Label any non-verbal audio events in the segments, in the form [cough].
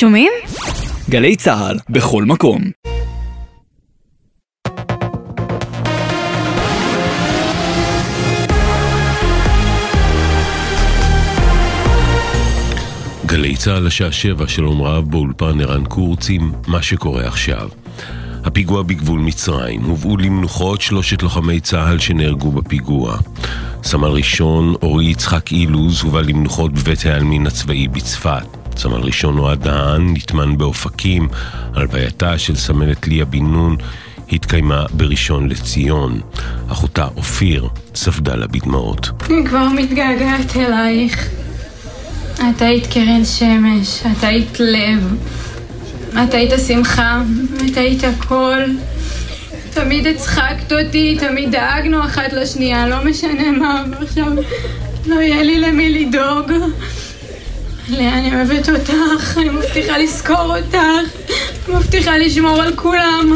שומעים? גלי צה"ל, בכל מקום. גלי צה"ל השעה שבע, שלום רב באולפן ערן קורצים, מה שקורה עכשיו. הפיגוע בגבול מצרים, הובאו למנוחות שלושת לוחמי צה"ל שנהרגו בפיגוע. סמל ראשון אורי יצחק אילוז הובא למנוחות בבית העלמין הצבאי בצפת. סמל ראשון אוהד דהן נטמן באופקים. הלווייתה של סמלת ליה בן נון התקיימה בראשון לציון. אחותה אופיר ספדה לה בדמעות. אני כבר מתגעגעת אלייך. את היית קרן שמש, את היית לב, את היית שמחה, את היית הכל. תמיד הצחקת אותי, תמיד דאגנו אחת לשנייה, לא משנה מה, ועכשיו לא יהיה לי למי לדאוג. לאה, אני אוהבת אותך, אני מבטיחה לזכור אותך, מבטיחה לשמור על כולם.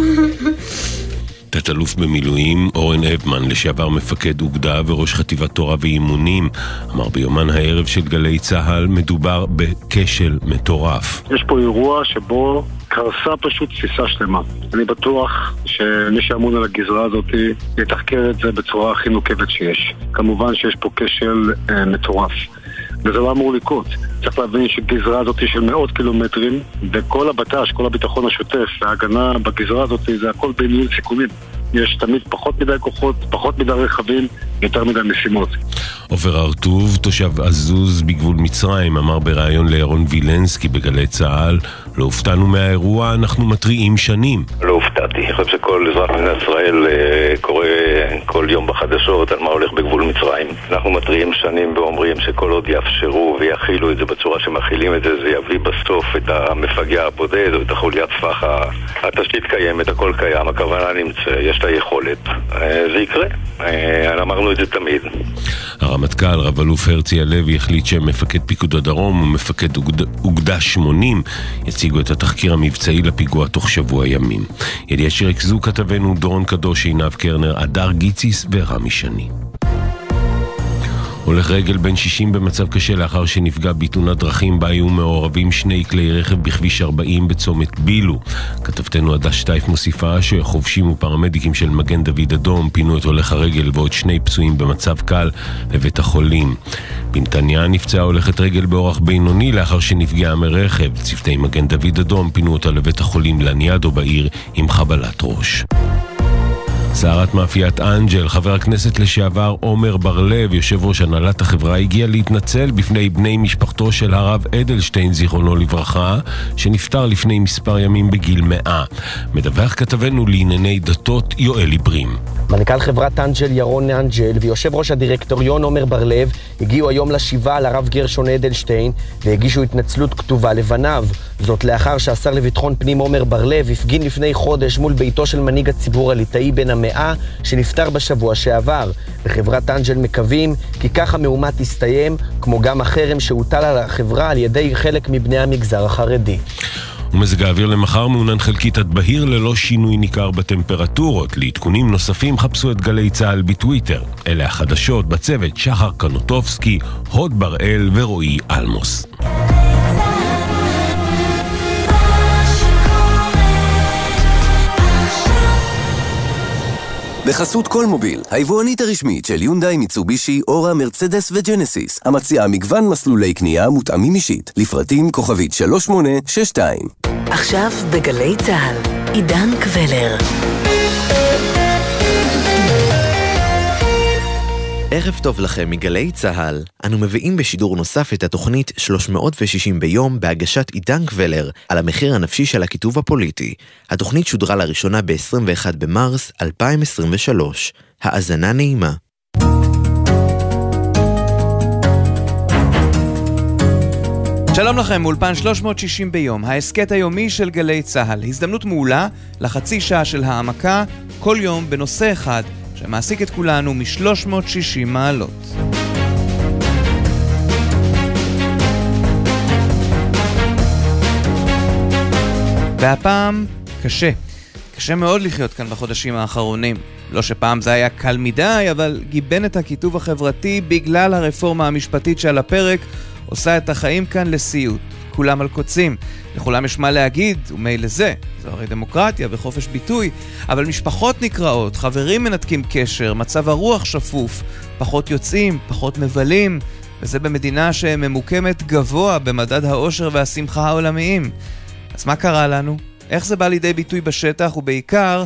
תת-אלוף במילואים אורן אבמן, לשעבר מפקד אוגדה וראש חטיבת תורה ואימונים, אמר ביומן הערב של גלי צה"ל, מדובר בכשל מטורף. יש פה אירוע שבו קרסה פשוט תפיסה שלמה. אני בטוח שמי שאמון על הגזרה הזאת יתחקר את זה בצורה הכי נוקבת שיש. כמובן שיש פה כשל אה, מטורף. וזה לא אמור לקרות. צריך להבין שגזרה הזאת של מאות קילומטרים, וכל הבט"ש, כל הביטחון השוטף, ההגנה בגזרה הזאת, זה הכל בניהול סיכונים. יש תמיד פחות מדי כוחות, פחות מדי רכבים, יותר מדי משימות. עופר הרטוב, תושב עזוז בגבול מצרים, אמר בריאיון לירון וילנסקי בגלי צה"ל, לא הופתענו מהאירוע, אנחנו מתריעים שנים. לא הופתעתי, אני חושב שכל אזרח במדינת ישראל אה, קורא כל יום בחדשות על מה הולך בגבול מצרים. אנחנו מתריעים שנים ואומרים שכל עוד יאפשרו ויכילו את זה בצורה שמכילים את זה, זה יביא בסוף את המפגע הבודד או את החוליית טווח. התשתית קיימת, הכל קיים, הכוונה נמצא, יש את היכולת. אה, זה יקרה, אה, את זה תמיד. הרמטכ"ל, רב-אלוף הרצי הלוי, החליט שמפקד פיקוד הדרום ומפקד אוגדה 80 יציגו את התחקיר המבצעי לפיגוע תוך שבוע ימים. ידיעה שריכזו כתבנו דורון קדוש, עינב קרנר, הדר גיציס ורמי שני. הולך רגל בן 60 במצב קשה לאחר שנפגע בתאונת דרכים בה היו מעורבים שני כלי רכב בכביש 40 בצומת בילו. כתבתנו עדה שטייף מוסיפה שחובשים ופרמדיקים של מגן דוד אדום פינו את הולך הרגל ועוד שני פצועים במצב קל לבית החולים. בנתניה נפצעה הולכת רגל באורח בינוני לאחר שנפגעה מרכב. צוותי מגן דוד אדום פינו אותה לבית החולים לניאדו בעיר עם חבלת ראש. סערת מאפיית אנג'ל, חבר הכנסת לשעבר עומר בר-לב, יושב ראש הנהלת החברה, הגיע להתנצל בפני בני משפחתו של הרב אדלשטיין, זיכרונו לברכה, שנפטר לפני מספר ימים בגיל מאה. מדווח כתבנו לענייני דתות יואל עיברים. מנכ"ל חברת אנג'ל ירון אנג'ל ויושב ראש הדירקטוריון עומר בר-לב הגיעו היום לשבעה לרב גרשון אדלשטיין והגישו התנצלות כתובה לבניו. זאת לאחר שהשר לביטחון פנים עומר בר-לב הפגין לפני חודש מול ביתו של מנהיג הציבור הליטאי בן המאה שנפטר בשבוע שעבר. בחברת אנג'ל מקווים כי כך המהומה תסתיים, כמו גם החרם שהוטל על החברה על ידי חלק מבני המגזר החרדי. ומזג האוויר למחר מעונן חלקית עד בהיר ללא שינוי ניכר בטמפרטורות. לעדכונים נוספים חפשו את גלי צה"ל בטוויטר. אלה החדשות בצוות שחר קנוטובסקי, הוד בראל ורועי אלמוס. בחסות כל מוביל, היבואנית הרשמית של יונדאי, מיצובישי, אורה, מרצדס וג'נסיס, המציעה מגוון מסלולי קנייה מותאמים אישית, לפרטים כוכבית 3862. עכשיו בגלי צה"ל, עידן קבלר. ערב טוב לכם מגלי צה"ל. אנו מביאים בשידור נוסף את התוכנית 360 ביום בהגשת עידן קבלר על המחיר הנפשי של הכיתוב הפוליטי. התוכנית שודרה לראשונה ב-21 במרס 2023. האזנה נעימה. שלום לכם, אולפן 360 ביום, ההסכת היומי של גלי צה"ל. הזדמנות מעולה לחצי שעה של העמקה, כל יום בנושא אחד. שמעסיק את כולנו מ-360 מעלות. והפעם קשה. קשה מאוד לחיות כאן בחודשים האחרונים. לא שפעם זה היה קל מדי, אבל גיבנת הכיתוב החברתי בגלל הרפורמה המשפטית שעל הפרק עושה את החיים כאן לסיוט. כולם על קוצים. לכולם יש מה להגיד, ומילא זה, זו הרי דמוקרטיה וחופש ביטוי, אבל משפחות נקרעות, חברים מנתקים קשר, מצב הרוח שפוף, פחות יוצאים, פחות מבלים, וזה במדינה שממוקמת גבוה במדד האושר והשמחה העולמיים. אז מה קרה לנו? איך זה בא לידי ביטוי בשטח, ובעיקר,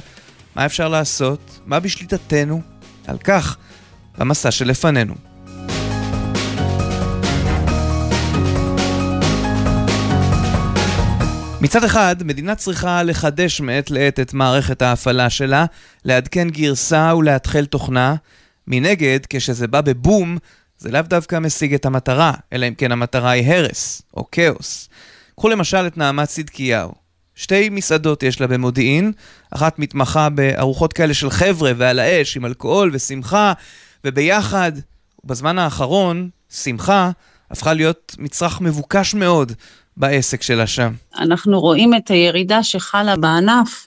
מה אפשר לעשות? מה בשליטתנו? על כך, במסע שלפנינו. מצד אחד, מדינה צריכה לחדש מעת לעת את מערכת ההפעלה שלה, לעדכן גרסה ולהתחל תוכנה. מנגד, כשזה בא בבום, זה לאו דווקא משיג את המטרה, אלא אם כן המטרה היא הרס, או כאוס. קחו למשל את נעמת צדקיהו. שתי מסעדות יש לה במודיעין, אחת מתמחה בארוחות כאלה של חבר'ה ועל האש, עם אלכוהול ושמחה, וביחד, בזמן האחרון, שמחה הפכה להיות מצרך מבוקש מאוד בעסק שלה שם. אנחנו רואים את הירידה שחלה בענף,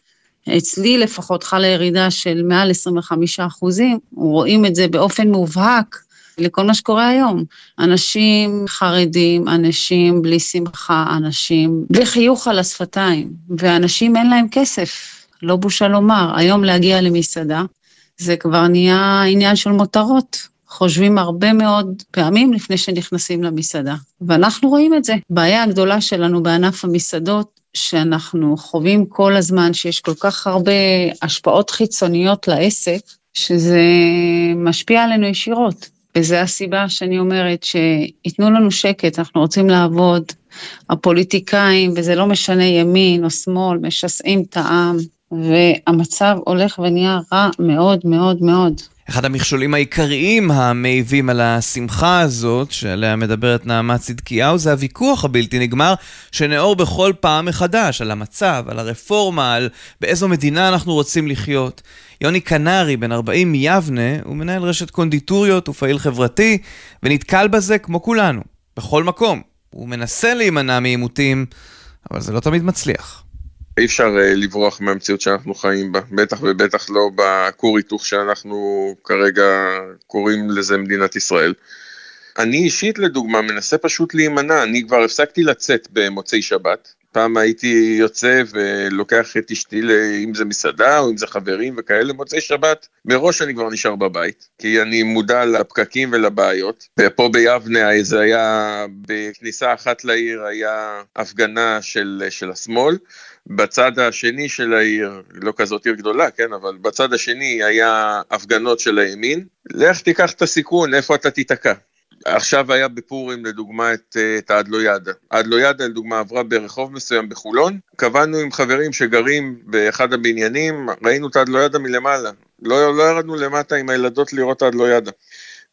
אצלי לפחות חלה ירידה של מעל 25 אחוזים, רואים את זה באופן מובהק לכל מה שקורה היום. אנשים חרדים, אנשים בלי שמחה, אנשים בלי חיוך על השפתיים, ואנשים אין להם כסף, לא בושה לומר. היום להגיע למסעדה, זה כבר נהיה עניין של מותרות. חושבים הרבה מאוד פעמים לפני שנכנסים למסעדה, ואנחנו רואים את זה. בעיה הגדולה שלנו בענף המסעדות, שאנחנו חווים כל הזמן שיש כל כך הרבה השפעות חיצוניות לעסק, שזה משפיע עלינו ישירות. וזו הסיבה שאני אומרת שייתנו לנו שקט, אנחנו רוצים לעבוד. הפוליטיקאים, וזה לא משנה ימין או שמאל, משסעים את העם, והמצב הולך ונהיה רע מאוד מאוד מאוד. אחד המכשולים העיקריים המעיבים על השמחה הזאת, שעליה מדברת נעמה צדקיהו, זה הוויכוח הבלתי נגמר שנאור בכל פעם מחדש, על המצב, על הרפורמה, על באיזו מדינה אנחנו רוצים לחיות. יוני קנרי, בן 40 מיבנה, הוא מנהל רשת קונדיטוריות ופעיל חברתי, ונתקל בזה כמו כולנו, בכל מקום. הוא מנסה להימנע מעימותים, אבל זה לא תמיד מצליח. אי אפשר uh, לברוח מהמציאות שאנחנו חיים בה, בטח ובטח לא בכור היתוך שאנחנו כרגע קוראים לזה מדינת ישראל. אני אישית לדוגמה מנסה פשוט להימנע, אני כבר הפסקתי לצאת במוצאי שבת. פעם הייתי יוצא ולוקח את אשתי, אם זה מסעדה או אם זה חברים וכאלה, מוצאי שבת, מראש אני כבר נשאר בבית, כי אני מודע לפקקים ולבעיות. ופה ביבנה זה היה, בכניסה אחת לעיר היה הפגנה של, של השמאל, בצד השני של העיר, לא כזאת עיר גדולה, כן, אבל בצד השני היה הפגנות של הימין, לך תיקח את הסיכון, איפה אתה תיתקע. עכשיו היה בפורים לדוגמה את, את האדלוידה. האדלוידה לדוגמה עברה ברחוב מסוים בחולון, קבענו עם חברים שגרים באחד הבניינים, ראינו את האדלוידה מלמעלה. לא, לא ירדנו למטה עם הילדות לראות את האדלוידה.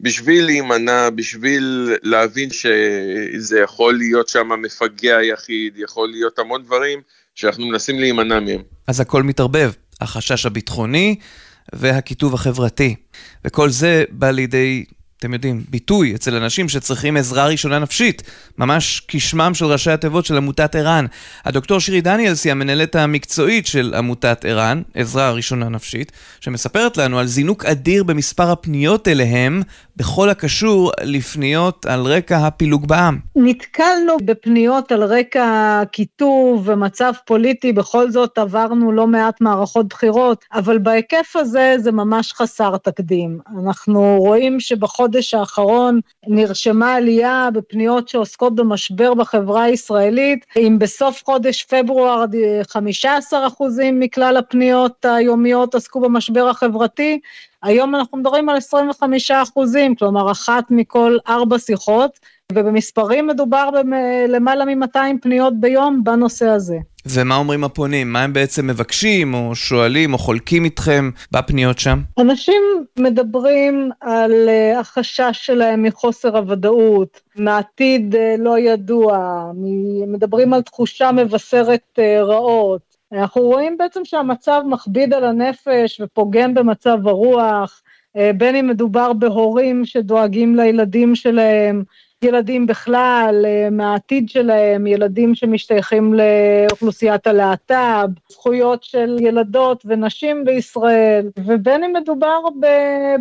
בשביל להימנע, בשביל להבין שזה יכול להיות שם מפגע יחיד, יכול להיות המון דברים שאנחנו מנסים להימנע מהם. אז הכל מתערבב, החשש הביטחוני והקיטוב החברתי. וכל זה בא לידי אתם יודעים, ביטוי אצל אנשים שצריכים עזרה ראשונה נפשית, ממש כשמם של ראשי התיבות של עמותת ער"ן. הדוקטור שירי דניאלס היא המנהלת המקצועית של עמותת ער"ן, עזרה ראשונה נפשית, שמספרת לנו על זינוק אדיר במספר הפניות אליהם בכל הקשור לפניות על רקע הפילוג בעם. נתקלנו בפניות על רקע קיטוב ומצב פוליטי, בכל זאת עברנו לא מעט מערכות בחירות, אבל בהיקף הזה זה ממש חסר תקדים. אנחנו רואים שבחודש האחרון נרשמה עלייה בפניות שעוסקות במשבר בחברה הישראלית, אם בסוף חודש פברואר 15 אחוזים מכלל הפניות היומיות עסקו במשבר החברתי, היום אנחנו מדברים על 25 אחוזים, כלומר אחת מכל ארבע שיחות, ובמספרים מדובר בלמעלה מ-200 פניות ביום בנושא הזה. ומה אומרים הפונים? מה הם בעצם מבקשים, או שואלים, או חולקים איתכם בפניות שם? אנשים מדברים על אה, החשש שלהם מחוסר הוודאות, מעתיד אה, לא ידוע, מדברים על תחושה מבשרת אה, רעות. אנחנו רואים בעצם שהמצב מכביד על הנפש ופוגם במצב הרוח, בין אם מדובר בהורים שדואגים לילדים שלהם, ילדים בכלל, אה, מהעתיד שלהם, ילדים שמשתייכים לאוכלוסיית הלהט"ב, זכויות של ילדות ונשים בישראל, ובין אם מדובר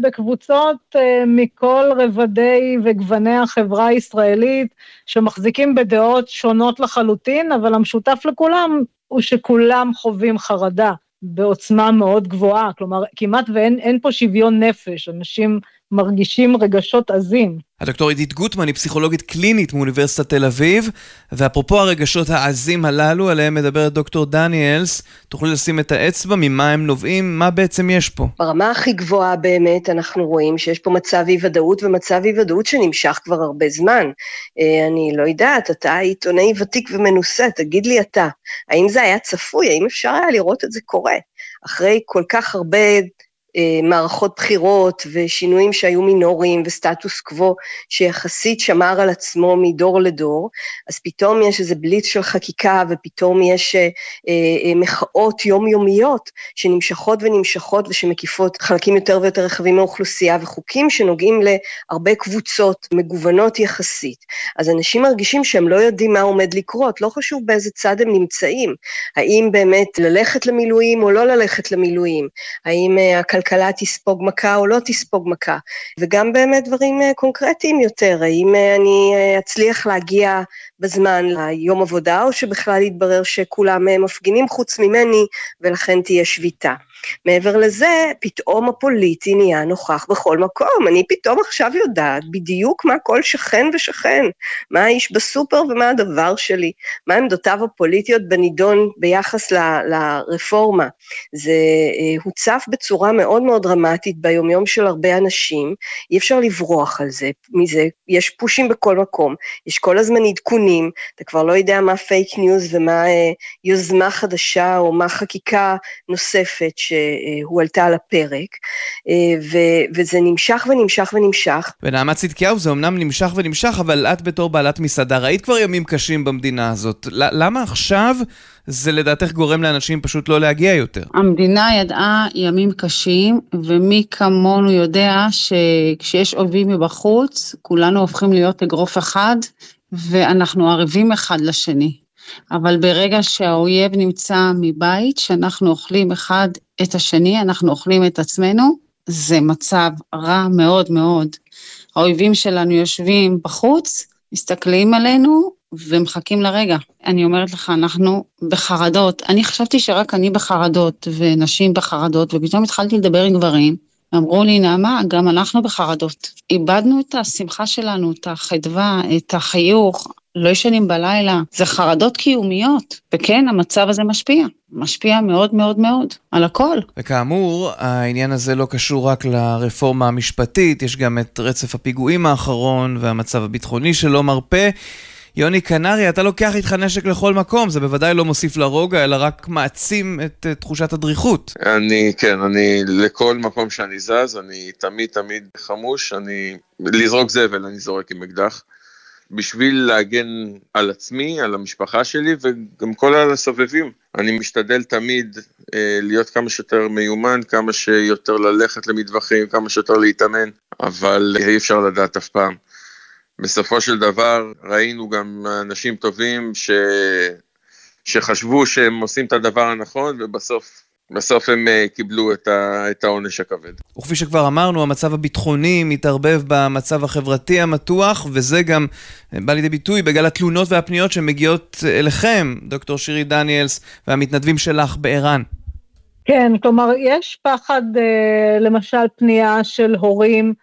בקבוצות אה, מכל רבדי וגווני החברה הישראלית שמחזיקים בדעות שונות לחלוטין, אבל המשותף לכולם הוא שכולם חווים חרדה. בעוצמה מאוד גבוהה, כלומר כמעט ואין פה שוויון נפש, אנשים מרגישים רגשות עזים. הדוקטור עידית גוטמן היא פסיכולוגית קלינית מאוניברסיטת תל אביב, ואפרופו הרגשות העזים הללו עליהם מדברת דוקטור דניאלס, תוכלי לשים את האצבע ממה הם נובעים, מה בעצם יש פה? ברמה הכי גבוהה באמת אנחנו רואים שיש פה מצב אי ודאות, ומצב אי ודאות שנמשך כבר הרבה זמן. אה, אני לא יודעת, אתה עיתונאי ותיק ומנוסה, תגיד לי אתה, האם זה היה צפוי? האם אפשר היה לראות את זה קורה? אחרי כל כך הרבה מערכות בחירות ושינויים שהיו מינוריים וסטטוס קוו שיחסית שמר על עצמו מדור לדור, אז פתאום יש איזה בליץ של חקיקה ופתאום יש אה, אה, מחאות יומיומיות שנמשכות ונמשכות ושמקיפות חלקים יותר ויותר רחבים מהאוכלוסייה וחוקים שנוגעים להרבה קבוצות מגוונות יחסית. אז אנשים מרגישים שהם לא יודעים מה עומד לקרות, לא חשוב באיזה צד הם נמצאים, האם באמת ללכת למילואים או לא ללכת למילואים, האם הכלכלה הכלכלה תספוג מכה או לא תספוג מכה, וגם באמת דברים אה, קונקרטיים יותר, האם אה, אני אה, אצליח להגיע בזמן ליום עבודה, או שבכלל יתברר שכולם מפגינים חוץ ממני ולכן תהיה שביתה. מעבר לזה, פתאום הפוליטי נהיה נוכח בכל מקום. אני פתאום עכשיו יודעת בדיוק מה כל שכן ושכן, מה האיש בסופר ומה הדבר שלי, מה עמדותיו הפוליטיות בנידון ביחס ל, לרפורמה. זה הוצף בצורה מאוד מאוד דרמטית ביומיום של הרבה אנשים, אי אפשר לברוח על זה, מזה, יש פושים בכל מקום, יש כל הזמן עדכונים, אתה כבר לא יודע מה fake news ומה אה, יוזמה חדשה או מה חקיקה נוספת. שהועלתה על הפרק, אה, ו- וזה נמשך ונמשך ונמשך. ונעמה צדקיהו זה אמנם נמשך ונמשך, אבל את בתור בעלת מסעדה, ראית כבר ימים קשים במדינה הזאת. למה עכשיו זה לדעתך גורם לאנשים פשוט לא להגיע יותר? המדינה ידעה ימים קשים, ומי כמונו יודע שכשיש אויבים מבחוץ, כולנו הופכים להיות אגרוף אחד, ואנחנו ערבים אחד לשני. אבל ברגע שהאויב נמצא מבית, שאנחנו אוכלים אחד את השני, אנחנו אוכלים את עצמנו, זה מצב רע מאוד מאוד. האויבים שלנו יושבים בחוץ, מסתכלים עלינו ומחכים לרגע. אני אומרת לך, אנחנו בחרדות. אני חשבתי שרק אני בחרדות ונשים בחרדות, ופתאום התחלתי לדבר עם גברים, אמרו לי, נעמה, גם אנחנו בחרדות. איבדנו את השמחה שלנו, את החדווה, את החיוך, לא ישנים בלילה, זה חרדות קיומיות, וכן, המצב הזה משפיע, משפיע מאוד מאוד מאוד, על הכל. וכאמור, העניין הזה לא קשור רק לרפורמה המשפטית, יש גם את רצף הפיגועים האחרון והמצב הביטחוני שלא מרפה. יוני קנרי, אתה לוקח איתך נשק לכל מקום, זה בוודאי לא מוסיף לרוגע, אלא רק מעצים את uh, תחושת הדריכות. אני, כן, אני, לכל מקום שאני זז, אני תמיד תמיד חמוש, אני, לזרוק זבל אני זורק עם אקדח. בשביל להגן על עצמי, על המשפחה שלי וגם כל הסובבים. אני משתדל תמיד אה, להיות כמה שיותר מיומן, כמה שיותר ללכת למטווחים, כמה שיותר להתאמן, אבל אי אפשר לדעת אף פעם. בסופו של דבר ראינו גם אנשים טובים ש... שחשבו שהם עושים את הדבר הנכון ובסוף בסוף הם uh, קיבלו את העונש הכבד. וכפי שכבר אמרנו, המצב הביטחוני מתערבב במצב החברתי המתוח, וזה גם אה, בא לידי ביטוי בגל התלונות והפניות שמגיעות אליכם, דוקטור שירי דניאלס והמתנדבים שלך בער"ן. כן, כלומר, יש פחד, למשל, פנייה של הורים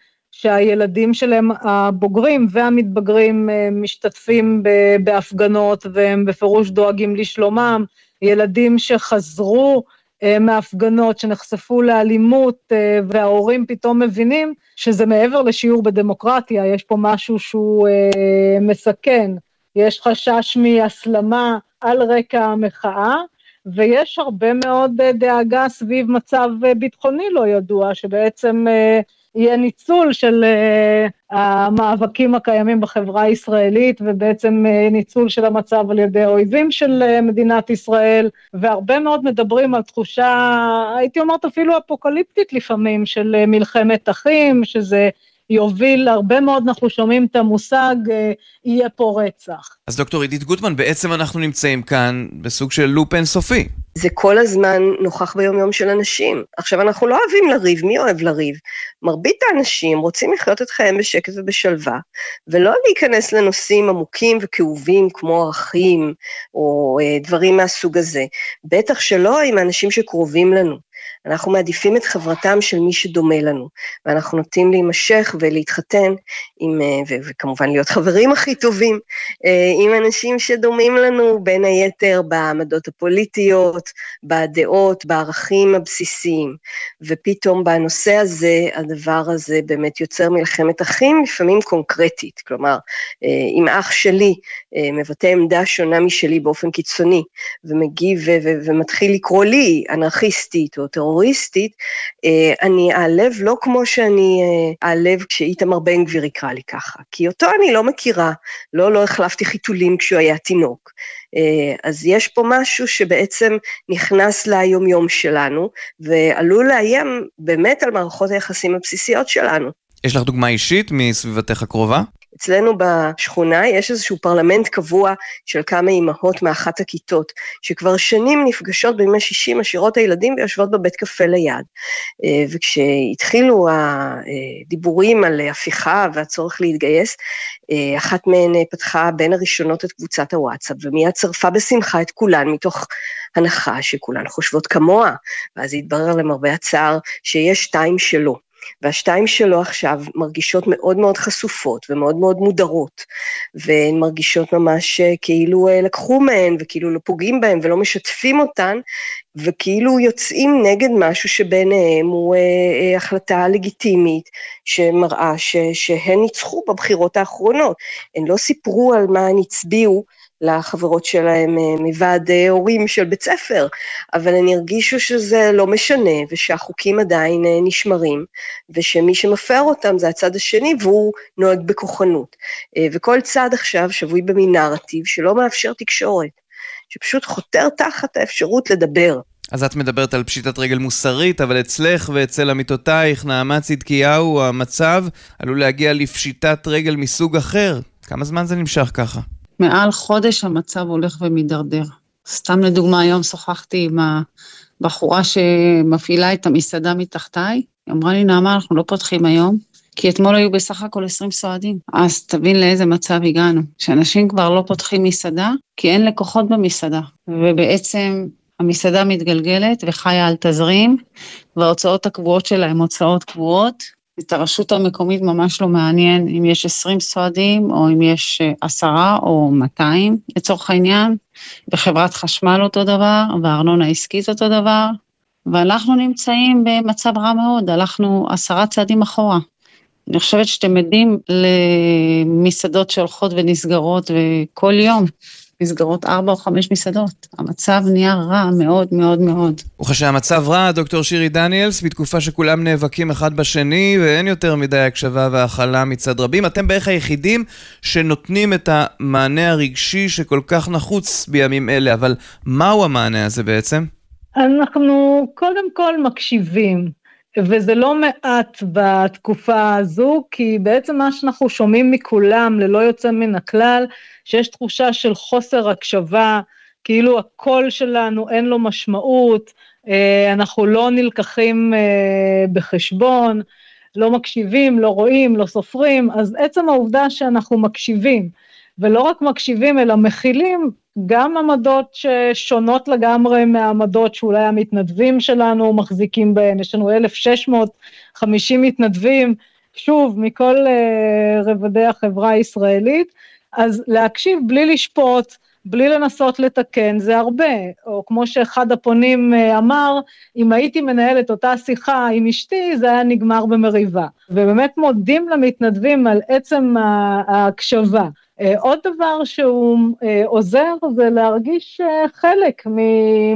שהילדים שלהם, הבוגרים והמתבגרים, uh, משתתפים בהפגנות והם בפירוש דואגים לשלומם, ילדים שחזרו, אה, מהפגנות שנחשפו לאלימות אה, וההורים פתאום מבינים שזה מעבר לשיעור בדמוקרטיה, יש פה משהו שהוא אה, מסכן, יש חשש מהסלמה על רקע המחאה, ויש הרבה מאוד דאגה סביב מצב ביטחוני לא ידוע, שבעצם יהיה ניצול של uh, המאבקים הקיימים בחברה הישראלית, ובעצם uh, ניצול של המצב על ידי האויבים של uh, מדינת ישראל, והרבה מאוד מדברים על תחושה, הייתי אומרת אפילו אפוקליפטית לפעמים, של uh, מלחמת אחים, שזה יוביל, הרבה מאוד אנחנו שומעים את המושג, אה, יהיה פה רצח. אז דוקטור עידית גוטמן, בעצם אנחנו נמצאים כאן בסוג של לופ אינסופי. זה כל הזמן נוכח ביומיום של אנשים. עכשיו, אנחנו לא אוהבים לריב, מי אוהב לריב? מרבית האנשים רוצים לחיות את חייהם בשקט ובשלווה, ולא להיכנס לנושאים עמוקים וכאובים כמו ערכים, או אה, דברים מהסוג הזה. בטח שלא עם האנשים שקרובים לנו. אנחנו מעדיפים את חברתם של מי שדומה לנו, ואנחנו נוטים להימשך ולהתחתן עם, ו- וכמובן להיות חברים [laughs] הכי טובים, עם אנשים שדומים לנו בין היתר בעמדות הפוליטיות, בדעות, בערכים הבסיסיים, ופתאום בנושא הזה, הדבר הזה באמת יוצר מלחמת אחים, לפעמים קונקרטית, כלומר, אם אח שלי מבטא עמדה שונה משלי באופן קיצוני, ומגיב ומתחיל לקרוא לי אנרכיסטית או טרוריסטית, אה, אני אעלב לא כמו שאני אה, אעלב כשאיתמר בן גביר יקרא לי ככה, כי אותו אני לא מכירה, לא, לא החלפתי חיתולים כשהוא היה תינוק. אה, אז יש פה משהו שבעצם נכנס ליומיום שלנו, ועלול לאיים באמת על מערכות היחסים הבסיסיות שלנו. יש לך דוגמה אישית מסביבתך הקרובה? אצלנו בשכונה יש איזשהו פרלמנט קבוע של כמה אימהות מאחת הכיתות, שכבר שנים נפגשות בימי שישי, משאירות הילדים ויושבות בבית קפה ליד. אה, וכשהתחילו הדיבורים על הפיכה והצורך להתגייס, אה, אחת מהן פתחה בין הראשונות את קבוצת הוואטסאפ, ומיד צרפה בשמחה את כולן מתוך הנחה שכולן חושבות כמוה, ואז התברר למרבה הצער שיש שתיים שלא. והשתיים שלו עכשיו מרגישות מאוד מאוד חשופות ומאוד מאוד מודרות, והן מרגישות ממש כאילו לקחו מהן וכאילו לא פוגעים בהן ולא משתפים אותן, וכאילו יוצאים נגד משהו שביניהם הוא אה, אה, החלטה לגיטימית שמראה ש, שהן ניצחו בבחירות האחרונות. הן לא סיפרו על מה הן הצביעו, לחברות שלהם אה, מוועד אה, הורים של בית ספר, אבל הן הרגישו שזה לא משנה ושהחוקים עדיין אה, נשמרים, ושמי שמפר אותם זה הצד השני והוא נוהג בכוחנות. וכל צד עכשיו שבוי במין נרטיב שלא מאפשר תקשורת, שפשוט חותר תחת האפשרות לדבר. אז את מדברת על פשיטת רגל מוסרית, אבל אצלך ואצל עמיתותייך, נעמה צדקיהו, המצב עלול להגיע לפשיטת רגל מסוג אחר. כמה זמן זה נמשך ככה? מעל חודש המצב הולך ומידרדר. סתם לדוגמה, היום שוחחתי עם הבחורה שמפעילה את המסעדה מתחתיי, היא אמרה לי, נעמה, אנחנו לא פותחים היום, כי אתמול היו בסך הכל 20 סועדים. אז תבין לאיזה מצב הגענו, שאנשים כבר לא פותחים מסעדה, כי אין לקוחות במסעדה, ובעצם המסעדה מתגלגלת וחיה על תזרים, וההוצאות הקבועות שלה הן הוצאות קבועות, את הרשות המקומית ממש לא מעניין אם יש 20 סועדים או אם יש אה, עשרה או 200 לצורך העניין, בחברת חשמל אותו דבר, והארנונה העסקית אותו דבר, ואנחנו נמצאים במצב רע מאוד, הלכנו עשרה צעדים אחורה. אני חושבת שאתם עדים למסעדות שהולכות ונסגרות וכל יום נסגרות ארבע או חמש מסעדות. המצב נהיה רע מאוד מאוד מאוד. וכשהמצב רע, דוקטור שירי דניאלס, בתקופה שכולם נאבקים אחד בשני ואין יותר מדי הקשבה והכלה מצד רבים, אתם בערך היחידים שנותנים את המענה הרגשי שכל כך נחוץ בימים אלה, אבל מהו המענה הזה בעצם? אנחנו קודם כל מקשיבים. וזה לא מעט בתקופה הזו, כי בעצם מה שאנחנו שומעים מכולם, ללא יוצא מן הכלל, שיש תחושה של חוסר הקשבה, כאילו הקול שלנו אין לו משמעות, אה, אנחנו לא נלקחים אה, בחשבון, לא מקשיבים, לא רואים, לא סופרים, אז עצם העובדה שאנחנו מקשיבים, ולא רק מקשיבים, אלא מכילים גם עמדות ששונות לגמרי מהעמדות שאולי המתנדבים שלנו מחזיקים בהן, יש לנו 1,650 מתנדבים, שוב, מכל uh, רבדי החברה הישראלית, אז להקשיב בלי לשפוט, בלי לנסות לתקן, זה הרבה. או כמו שאחד הפונים uh, אמר, אם הייתי מנהלת אותה שיחה עם אשתי, זה היה נגמר במריבה. ובאמת מודים למתנדבים על עצם ההקשבה. אה, עוד דבר שהוא אה, עוזר זה להרגיש אה, חלק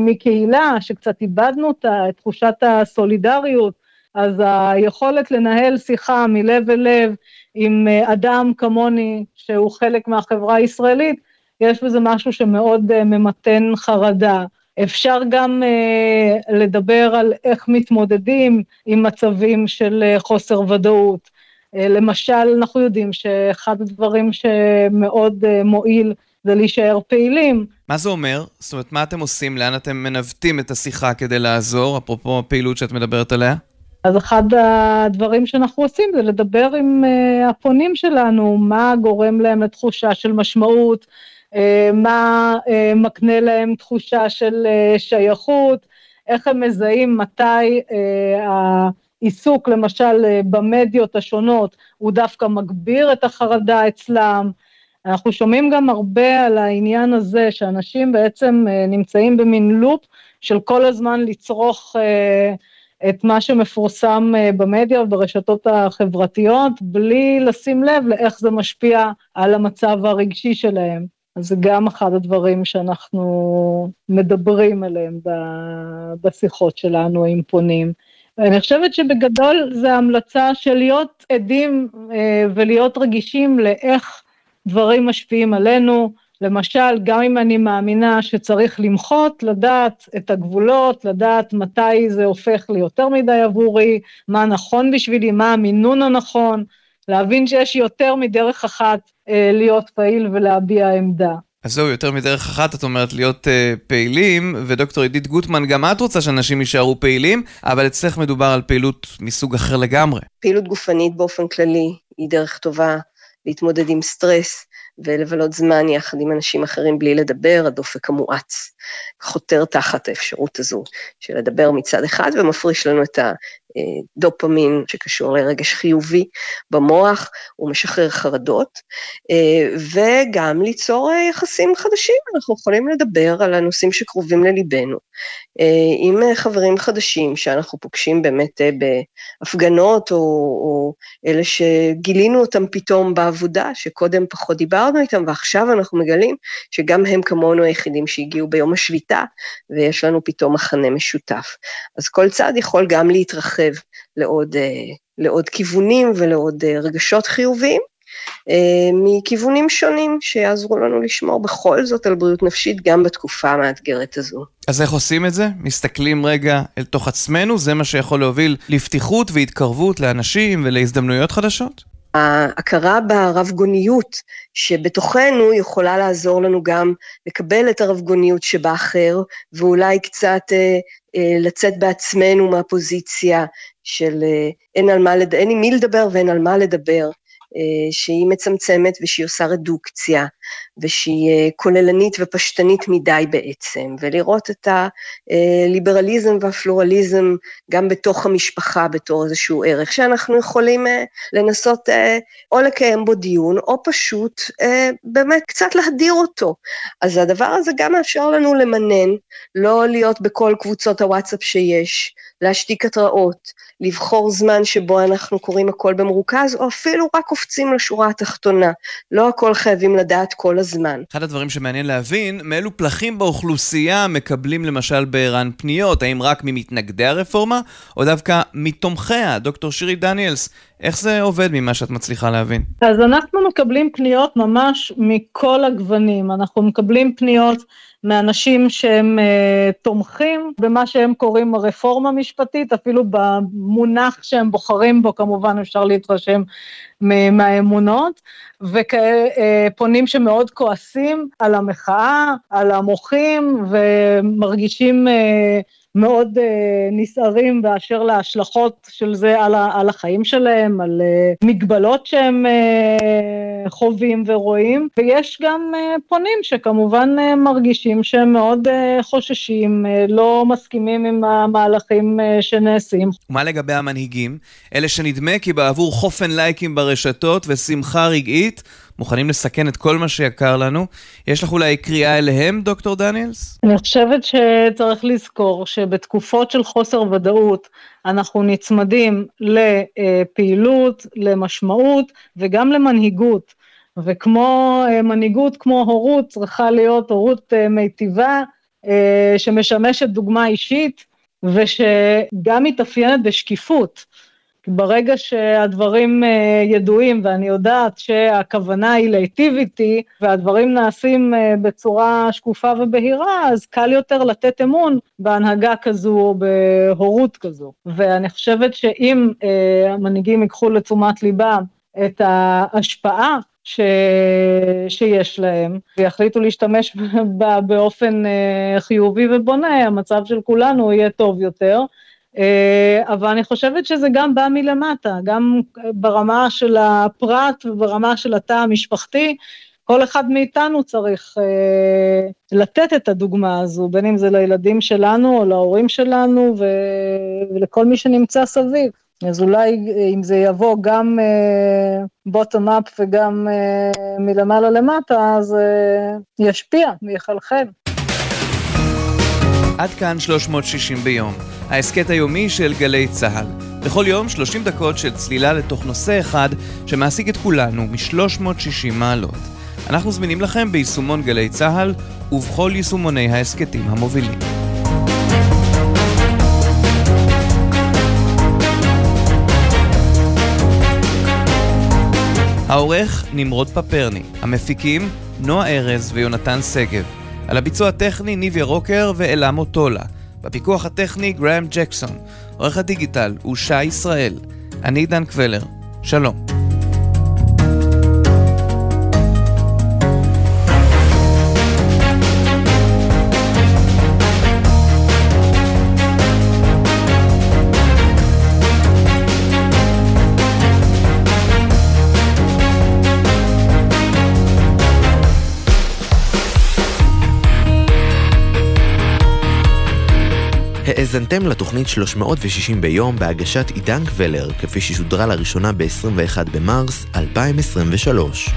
מקהילה, שקצת איבדנו את תחושת הסולידריות, אז היכולת לנהל שיחה מלב אל לב עם אדם כמוני, שהוא חלק מהחברה הישראלית, יש בזה משהו שמאוד ממתן חרדה. אפשר גם uh, לדבר על איך מתמודדים עם מצבים של uh, חוסר ודאות. למשל, אנחנו יודעים שאחד הדברים שמאוד מועיל זה להישאר פעילים. מה זה אומר? זאת אומרת, מה אתם עושים? לאן אתם מנווטים את השיחה כדי לעזור, אפרופו הפעילות שאת מדברת עליה? אז אחד הדברים שאנחנו עושים זה לדבר עם uh, הפונים שלנו, מה גורם להם לתחושה של משמעות, uh, מה uh, מקנה להם תחושה של שייכות, איך הם מזהים מתי העיסוק, למשל, במדיות השונות, הוא דווקא מגביר את החרדה אצלם. אנחנו שומעים גם הרבה על העניין הזה, שאנשים בעצם נמצאים במין לופ של כל הזמן לצרוך uh, את מה שמפורסם אה, במדיה וברשתות החברתיות, בלי לשים לב לאיך זה משפיע על המצב הרגשי שלהם. אז זה גם אחד הדברים שאנחנו מדברים עליהם בשיחות שלנו עם פונים. אני חושבת שבגדול זה המלצה של להיות עדים אה, ולהיות רגישים לאיך דברים משפיעים עלינו, למשל, גם אם אני מאמינה שצריך למחות, לדעת את הגבולות, לדעת מתי זה הופך ליותר מדי עבורי, מה נכון בשבילי, מה המינון הנכון, להבין שיש יותר מדרך אחת אה, להיות פעיל ולהביע עמדה. אז זהו, יותר מדרך אחת, את אומרת להיות אה, פעילים, ודוקטור עידית גוטמן, גם את רוצה שאנשים יישארו פעילים, אבל אצלך מדובר על פעילות מסוג אחר לגמרי. פעילות גופנית באופן כללי היא דרך טובה להתמודד עם סטרס. ולבלות זמן יחד עם אנשים אחרים בלי לדבר, הדופק המואץ חותר תחת האפשרות הזו של לדבר מצד אחד ומפריש לנו את הדופמין שקשור לרגש חיובי במוח, הוא משחרר חרדות, וגם ליצור יחסים חדשים, אנחנו יכולים לדבר על הנושאים שקרובים לליבנו, עם חברים חדשים שאנחנו פוגשים באמת בהפגנות, או, או אלה שגילינו אותם פתאום בעבודה, שקודם פחות דיברנו איתם, ועכשיו אנחנו מגלים שגם הם כמונו היחידים שהגיעו ביום השביתה, ויש לנו פתאום מחנה משותף. אז כל צעד יכול גם להתרחב לעוד, לעוד כיוונים ולעוד רגשות חיוביים. מכיוונים שונים שיעזרו לנו לשמור בכל זאת על בריאות נפשית גם בתקופה המאתגרת הזו. אז איך עושים את זה? מסתכלים רגע אל תוך עצמנו? זה מה שיכול להוביל לפתיחות והתקרבות לאנשים ולהזדמנויות חדשות? ההכרה ברב גוניות שבתוכנו יכולה לעזור לנו גם לקבל את הרב גוניות שבאחר, ואולי קצת אה, אה, לצאת בעצמנו מהפוזיציה של אה, אין, על מה. אין עם מי לדבר ואין על מה לדבר, שהיא מצמצמת ושהיא עושה רדוקציה, ושהיא אה, כוללנית ופשטנית מדי בעצם, ולראות את הליברליזם והפלורליזם גם בתוך המשפחה בתור איזשהו ערך, שאנחנו יכולים אה, לנסות או לקיים בו דיון, או פשוט באמת קצת להדיר אותו. אז הדבר הזה גם מאפשר לנו למנן, לא להיות בכל קבוצות הוואטסאפ שיש, להשתיק התראות, לבחור זמן שבו אנחנו קוראים הכל במרוכז, או אפילו רק קופצים לשורה התחתונה. לא הכל חייבים לדעת כל הזמן. אחד הדברים שמעניין להבין, מאילו פלחים באוכלוסייה מקבלים למשל בער"ן פניות? האם רק ממתנגדי הרפורמה, או דווקא מתומכיה? דוקטור שירי דניאלס, איך זה עובד ממה שאת מצליחה להבין? אז אנחנו מקבלים פניות ממש מכל הגוונים. אנחנו מקבלים פניות מאנשים שהם uh, תומכים במה שהם קוראים הרפורמה המשפטית, אפילו במונח שהם בוחרים בו, כמובן אפשר להתרשם מהאמונות, ופונים uh, שמאוד כועסים על המחאה, על המוחים, ומרגישים uh, מאוד uh, נסערים באשר להשלכות של זה על, החיים שלהם, על מגבלות שהם חווים ורואים, ויש גם פונים שכמובן מרגישים שהם מאוד חוששים, לא מסכימים עם המהלכים שנעשים. ומה לגבי המנהיגים? אלה שנדמה כי בעבור חופן לייקים ברשתות ושמחה רגעית, מוכנים לסכן את כל מה שיקר לנו. יש לך אולי קריאה אליהם, דוקטור דניאלס? אני חושבת שצריך לזכור שבתקופות של חוסר ודאות אנחנו נצמדים לפעילות, למשמעות וגם למנהיגות. וכמו מנהיגות, כמו הורות, צריכה להיות הורות מיטיבה, שמשמשת דוגמה אישית, ושגם מתאפיינת בשקיפות. ברגע שהדברים אה, ידועים ואני יודעת שהכוונה היא להיטיב איתי והדברים נעשים אה, בצורה שקופה ובהירה, אז קל יותר לתת אמון בהנהגה כזו או בהורות כזו. ואני חושבת שאם אה, המנהיגים ייקחו לתשומת ליבם את ההשפעה ש... שיש להם, ויחליטו להשתמש בה באופן חיובי ובונה, המצב של כולנו יהיה טוב יותר. אה, אבל אני חושבת שזה גם בא מלמטה, גם ברמה של הפרט וברמה של התא המשפחתי, כל אחד מאיתנו צריך אה, לתת את הדוגמה הזו, בין אם זה לילדים שלנו או להורים שלנו ו... ולכל מי שנמצא סביב. אז אולי אם זה יבוא גם בוטום uh, אפ וגם uh, מלמעלה למטה, אז uh, ישפיע ויחלחל. עד כאן 360 ביום. ההסכת היומי של גלי צה"ל. בכל יום 30 דקות של צלילה לתוך נושא אחד שמעסיק את כולנו מ-360 מעלות. אנחנו זמינים לכם ביישומון גלי צה"ל ובכל יישומוני ההסכתים המובילים. העורך נמרוד פפרני, המפיקים נועה ארז ויונתן שגב. על הביצוע הטכני ניב ירוקר ואלה מוטולה. בפיקוח הטכני גראם ג'קסון. עורך הדיגיטל הוא שי ישראל. אני עידן קבלר. שלום. האזנתם לתוכנית 360 ביום בהגשת עידן קבלר, כפי ששודרה לראשונה ב-21 במרס 2023.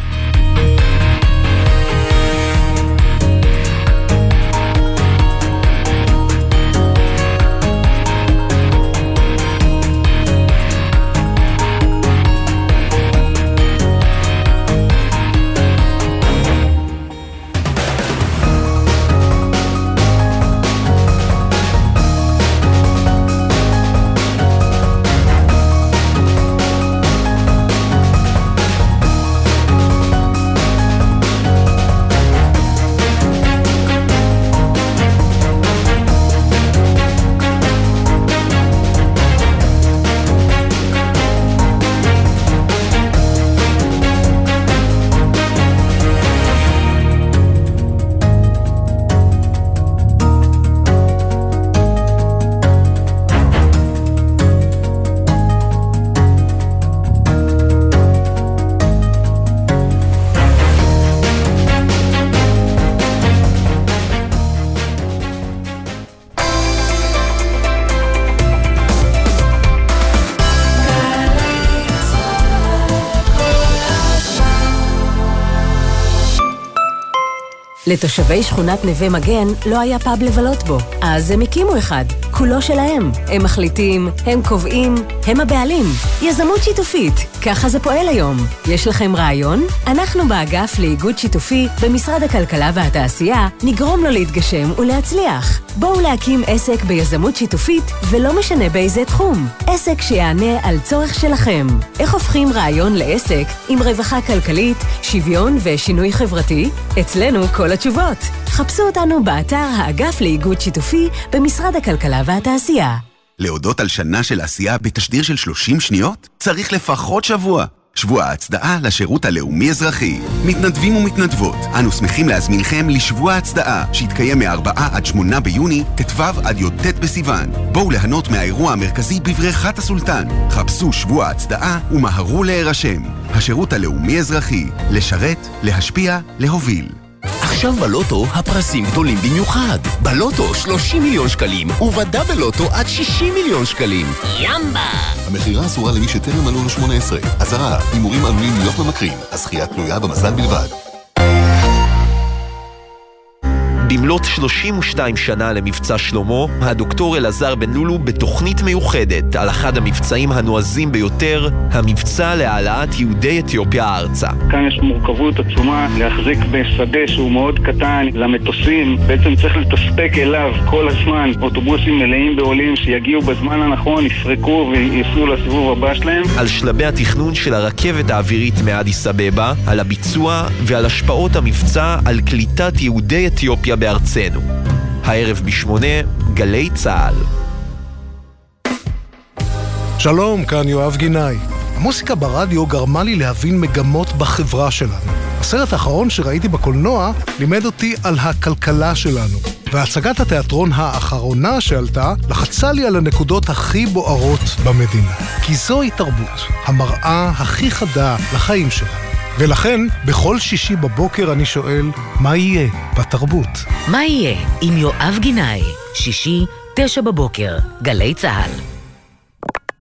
לתושבי שכונת נווה מגן לא היה פאב לבלות בו, אז הם הקימו אחד. כולו שלהם. הם מחליטים, הם קובעים, הם הבעלים. יזמות שיתופית, ככה זה פועל היום. יש לכם רעיון? אנחנו באגף לאיגוד שיתופי במשרד הכלכלה והתעשייה נגרום לו להתגשם ולהצליח. בואו להקים עסק ביזמות שיתופית, ולא משנה באיזה תחום. עסק שיענה על צורך שלכם. איך הופכים רעיון לעסק עם רווחה כלכלית, שוויון ושינוי חברתי? אצלנו כל התשובות. חפשו אותנו באתר האגף לאיגוד שיתופי במשרד הכלכלה והתעשייה. להודות על שנה של עשייה בתשדיר של 30 שניות? צריך לפחות שבוע. שבוע ההצדעה לשירות הלאומי-אזרחי. מתנדבים ומתנדבות, אנו שמחים להזמינכם לשבוע ההצדעה, שיתקיים מ-4 עד 8 ביוני, ט"ו עד י"ט בסיוון. בואו ליהנות מהאירוע המרכזי בבריכת הסולטן. חפשו שבוע ההצדעה ומהרו להירשם. השירות הלאומי-אזרחי, לשרת, להשפיע, להוביל. עכשיו בלוטו הפרסים גדולים במיוחד. בלוטו 30 מיליון שקלים, ובדאבל לוטו עד 60 מיליון שקלים. ימבה! המכירה אסורה למי שטרם מלאו לו 18. אזהרה, הימורים עלולים להיות ממכרים. הזכייה תלויה במזל בלבד. במלאת 32 שנה למבצע שלמה, הדוקטור אלעזר בן לולו בתוכנית מיוחדת על אחד המבצעים הנועזים ביותר, המבצע להעלאת יהודי אתיופיה ארצה. כאן יש מורכבות עצומה להחזיק בשדה שהוא מאוד קטן למטוסים, בעצם צריך לתספק אליו כל הזמן אוטובוסים מלאים בעולים שיגיעו בזמן הנכון, יפרקו וייסעו לסיבוב הבא שלהם. על שלבי התכנון של הרכבת האווירית מאדיס אבבה, על הביצוע ועל השפעות המבצע על קליטת יהודי אתיופיה בארצנו. הערב בשמונה, גלי צה"ל. שלום, כאן יואב גינאי. המוסיקה ברדיו גרמה לי להבין מגמות בחברה שלנו. הסרט האחרון שראיתי בקולנוע לימד אותי על הכלכלה שלנו. והצגת התיאטרון האחרונה שעלתה לחצה לי על הנקודות הכי בוערות במדינה. כי זוהי תרבות, המראה הכי חדה לחיים שלנו. ולכן, בכל שישי בבוקר אני שואל, מה יהיה בתרבות? מה יהיה עם יואב גינאי? שישי, תשע בבוקר, גלי צה"ל.